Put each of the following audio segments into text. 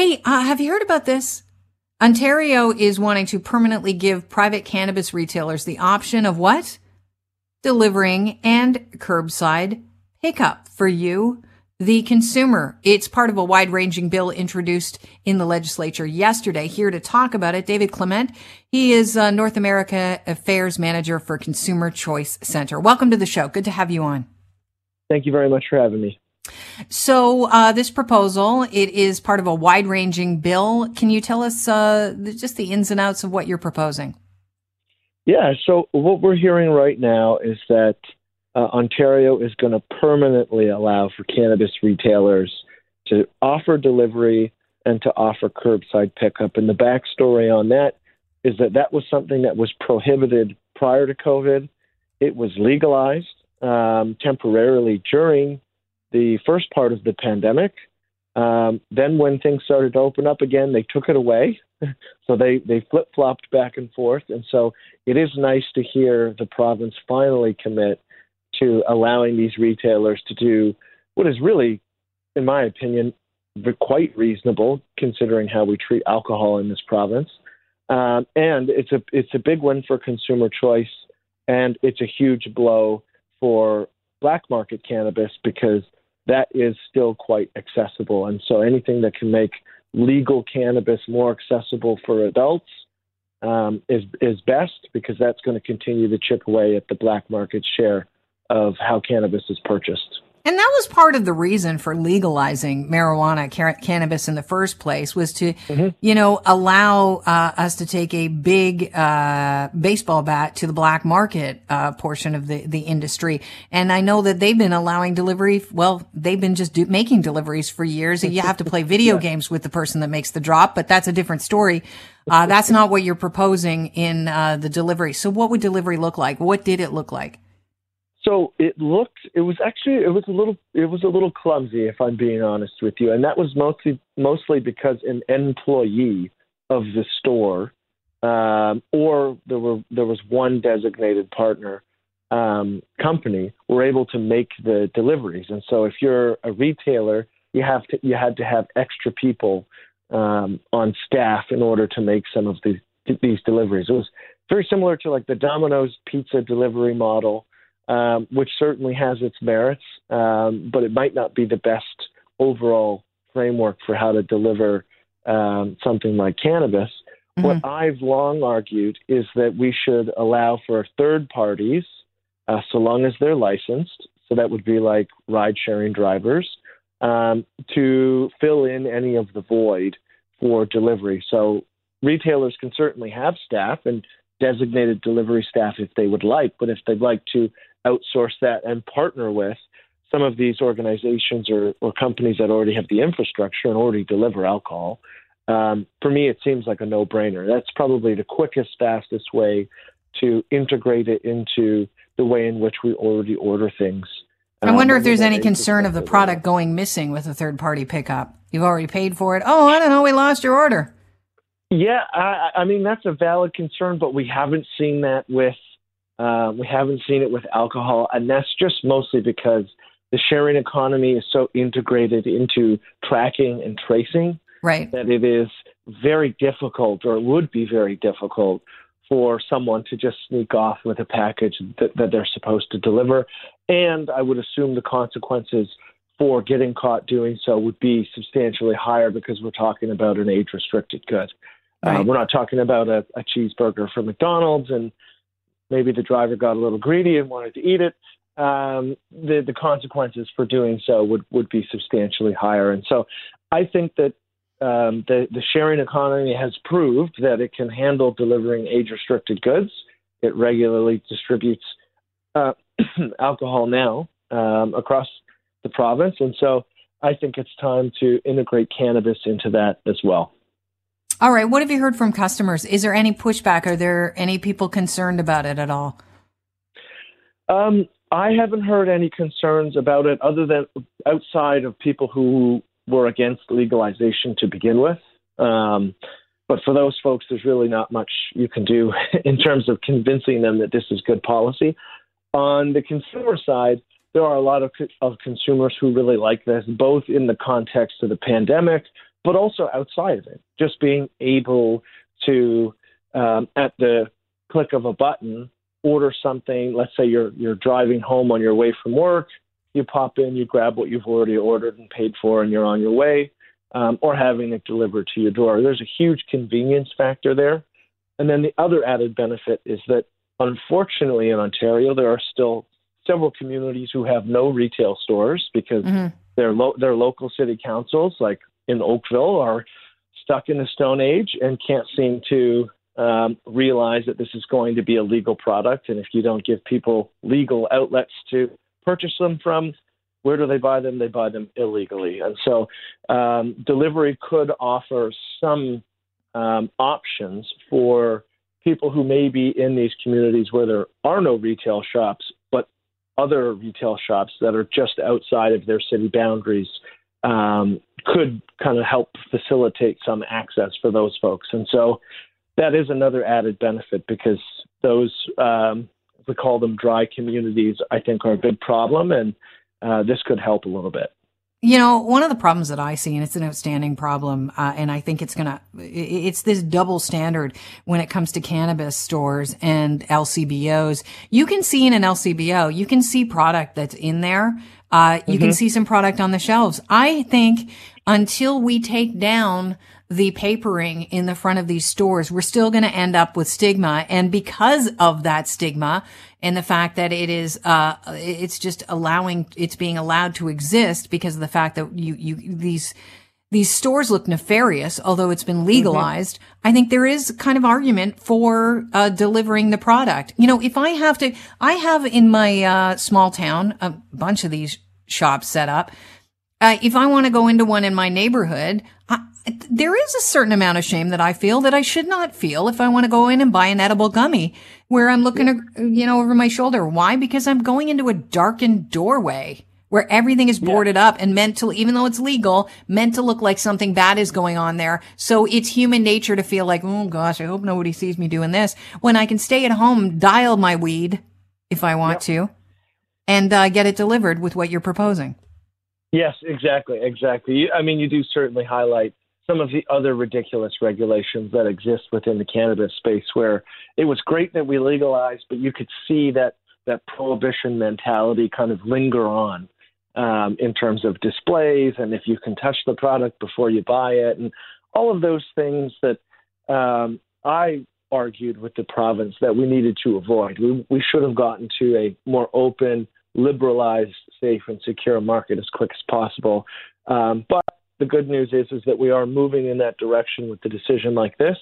Hey, uh, have you heard about this? Ontario is wanting to permanently give private cannabis retailers the option of what? Delivering and curbside pickup for you, the consumer. It's part of a wide ranging bill introduced in the legislature yesterday. Here to talk about it, David Clement. He is uh, North America Affairs Manager for Consumer Choice Center. Welcome to the show. Good to have you on. Thank you very much for having me. So uh, this proposal, it is part of a wide-ranging bill. Can you tell us uh, just the ins and outs of what you're proposing? Yeah. So what we're hearing right now is that uh, Ontario is going to permanently allow for cannabis retailers to offer delivery and to offer curbside pickup. And the backstory on that is that that was something that was prohibited prior to COVID. It was legalized um, temporarily during the first part of the pandemic. Um, then, when things started to open up again, they took it away. so they, they flip flopped back and forth. And so it is nice to hear the province finally commit to allowing these retailers to do what is really, in my opinion, quite reasonable considering how we treat alcohol in this province. Um, and it's a it's a big win for consumer choice, and it's a huge blow for black market cannabis because that is still quite accessible. And so anything that can make legal cannabis more accessible for adults um, is is best because that's going to continue to chip away at the black market share of how cannabis is purchased. And that was part of the reason for legalizing marijuana, cannabis in the first place was to, mm-hmm. you know, allow uh, us to take a big uh, baseball bat to the black market uh, portion of the, the industry. And I know that they've been allowing delivery. Well, they've been just do- making deliveries for years. You have to play video yeah. games with the person that makes the drop, but that's a different story. Uh, that's not what you're proposing in uh, the delivery. So what would delivery look like? What did it look like? So it looked, it was actually, it was a little, it was a little clumsy, if I'm being honest with you, and that was mostly, mostly because an employee of the store, um, or there were, there was one designated partner um, company, were able to make the deliveries. And so, if you're a retailer, you have to, you had to have extra people um, on staff in order to make some of these these deliveries. It was very similar to like the Domino's pizza delivery model um, which certainly has its merits, um, but it might not be the best overall framework for how to deliver um, something like cannabis. Mm-hmm. What I've long argued is that we should allow for third parties, uh, so long as they're licensed, so that would be like ride sharing drivers, um, to fill in any of the void for delivery. So retailers can certainly have staff and designated delivery staff if they would like, but if they'd like to outsource that and partner with some of these organizations or, or companies that already have the infrastructure and already deliver alcohol. Um, for me, it seems like a no brainer. That's probably the quickest, fastest way to integrate it into the way in which we already order things. I wonder um, if there's any concern of the product going missing with a third party pickup. You've already paid for it. Oh, I don't know. We lost your order. Yeah, I, I mean, that's a valid concern, but we haven't seen that with uh, we haven't seen it with alcohol, and that's just mostly because the sharing economy is so integrated into tracking and tracing right. that it is very difficult, or it would be very difficult, for someone to just sneak off with a package that, that they're supposed to deliver. And I would assume the consequences for getting caught doing so would be substantially higher because we're talking about an age restricted good. Uh, right. Uh, we're not talking about a, a cheeseburger from McDonald's and maybe the driver got a little greedy and wanted to eat it, um, the the consequences for doing so would would be substantially higher. And so, I think that um, the the sharing economy has proved that it can handle delivering age restricted goods. It regularly distributes uh, alcohol now um, across the province, and so I think it's time to integrate cannabis into that as well. All right. What have you heard from customers? Is there any pushback? Are there any people concerned about it at all? Um, I haven't heard any concerns about it other than outside of people who were against legalization to begin with. Um, but for those folks, there's really not much you can do in terms of convincing them that this is good policy. On the consumer side, there are a lot of, of consumers who really like this, both in the context of the pandemic, but also outside of it. Just being able to, um, at the click of a button, order something. Let's say you're you're driving home on your way from work. You pop in, you grab what you've already ordered and paid for, and you're on your way. Um, or having it delivered to your door. There's a huge convenience factor there. And then the other added benefit is that unfortunately in Ontario, there are still several communities who have no retail stores because mm-hmm. their, lo- their local city councils, like in Oakville, are stuck in the Stone Age and can't seem to um, realize that this is going to be a legal product. And if you don't give people legal outlets to purchase them from, where do they buy them? They buy them illegally. And so um, delivery could offer some um, options for people who may be in these communities where there are no retail shops, but other retail shops that are just outside of their city boundaries um, could kind of help facilitate some access for those folks. And so that is another added benefit because those, um, we call them dry communities, I think are a big problem. And uh, this could help a little bit. You know, one of the problems that I see, and it's an outstanding problem, uh, and I think it's gonna, it's this double standard when it comes to cannabis stores and LCBOs. You can see in an LCBO, you can see product that's in there. Uh, you mm-hmm. can see some product on the shelves. I think until we take down the papering in the front of these stores, we're still going to end up with stigma. And because of that stigma and the fact that it is, uh, it's just allowing, it's being allowed to exist because of the fact that you, you, these, these stores look nefarious, although it's been mm-hmm. legalized. Mm-hmm. I think there is kind of argument for uh, delivering the product. You know, if I have to, I have in my uh, small town a bunch of these shops set up. Uh, if I want to go into one in my neighborhood, I, there is a certain amount of shame that I feel that I should not feel if I want to go in and buy an edible gummy where I'm looking, yeah. you know, over my shoulder. Why? Because I'm going into a darkened doorway where everything is boarded yeah. up and meant to, even though it's legal, meant to look like something bad is going on there. So it's human nature to feel like, oh gosh, I hope nobody sees me doing this when I can stay at home, dial my weed if I want yep. to and uh, get it delivered with what you're proposing. Yes, exactly, exactly. I mean, you do certainly highlight some of the other ridiculous regulations that exist within the cannabis space where it was great that we legalized, but you could see that that prohibition mentality kind of linger on um, in terms of displays and if you can touch the product before you buy it and all of those things that um, I argued with the province that we needed to avoid. We, we should have gotten to a more open, liberalized, safe, and secure market as quick as possible. Um, but the good news is is that we are moving in that direction with the decision like this,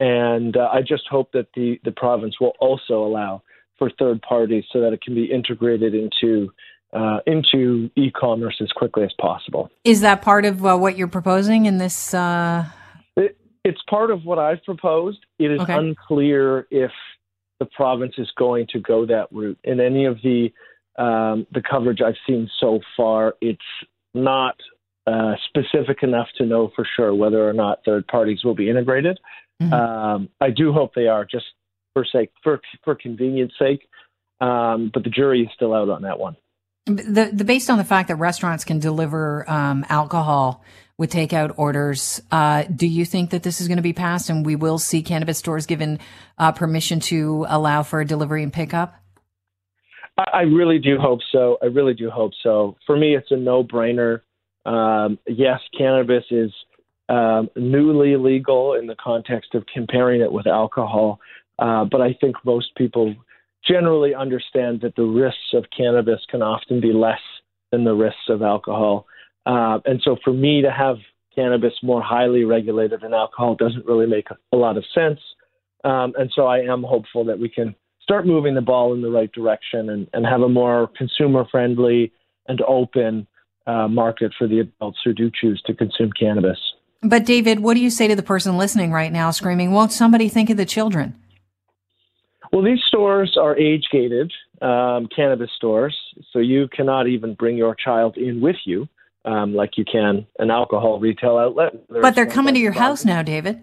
and uh, I just hope that the the province will also allow for third parties so that it can be integrated into uh, into e-commerce as quickly as possible. Is that part of uh, what you're proposing in this? Uh... It, it's part of what I've proposed. It is okay. unclear if the province is going to go that route. In any of the um, the coverage I've seen so far, it's not uh, specific enough to know for sure whether or not third parties will be integrated. Mm-hmm. Um, I do hope they are, just for sake for for convenience sake. Um, but the jury is still out on that one. The, the based on the fact that restaurants can deliver um, alcohol with takeout orders, uh, do you think that this is going to be passed and we will see cannabis stores given uh, permission to allow for delivery and pickup? I really do hope so. I really do hope so. For me, it's a no-brainer. Um, yes, cannabis is um, newly legal in the context of comparing it with alcohol, uh, but I think most people generally understand that the risks of cannabis can often be less than the risks of alcohol. Uh, and so, for me to have cannabis more highly regulated than alcohol doesn't really make a, lot of sense. Um, and so, I am hopeful that we can start moving the ball in the right direction and, and have a more consumer friendly and open uh, market for the adults who do choose to consume cannabis. But, David, what do you say to the person listening right now screaming, won't somebody think of the children? Well, these stores are age gated um, cannabis stores, so you cannot even bring your child in with you um, like you can an alcohol retail outlet. There's but they're coming to your house now, David.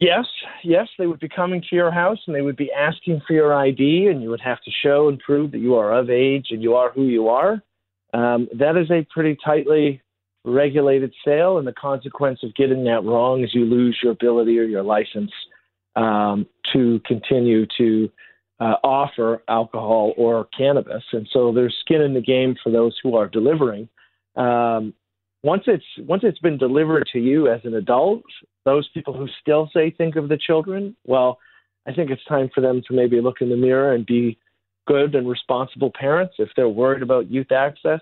Yes, yes, they would be coming to your house and they would be asking for your ID, and you would have to show and prove that you are of age and you are who you are. Um, that is a pretty tightly regulated sale, and the consequence of getting that wrong is you lose your ability or your license um, to continue to uh, offer alcohol or cannabis. And so there's skin in the game for those who are delivering. Um, once it's once it's been delivered to you as an adult, those people who still say think of the children, well, I think it's time for them to maybe look in the mirror and be good and responsible parents. If they're worried about youth access,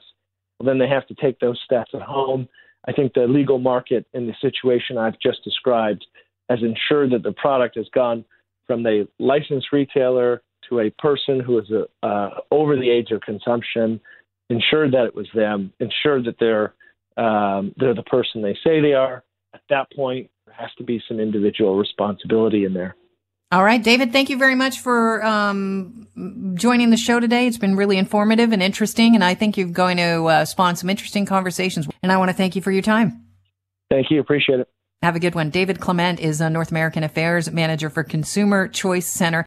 well, then they have to take those steps at home. I think the legal market in the situation I've just described has ensured that the product has gone from the licensed retailer to a person who is a, uh, over the age of consumption, ensured that it was them, ensured that they're um, they're the person they say they are. At that point, there has to be some individual responsibility in there. All right, David, thank you very much for um, joining the show today. It's been really informative and interesting, and I think you're going to uh, spawn some interesting conversations. And I want to thank you for your time. Thank you. Appreciate it. Have a good one. David Clement is a North American Affairs Manager for Consumer Choice Center.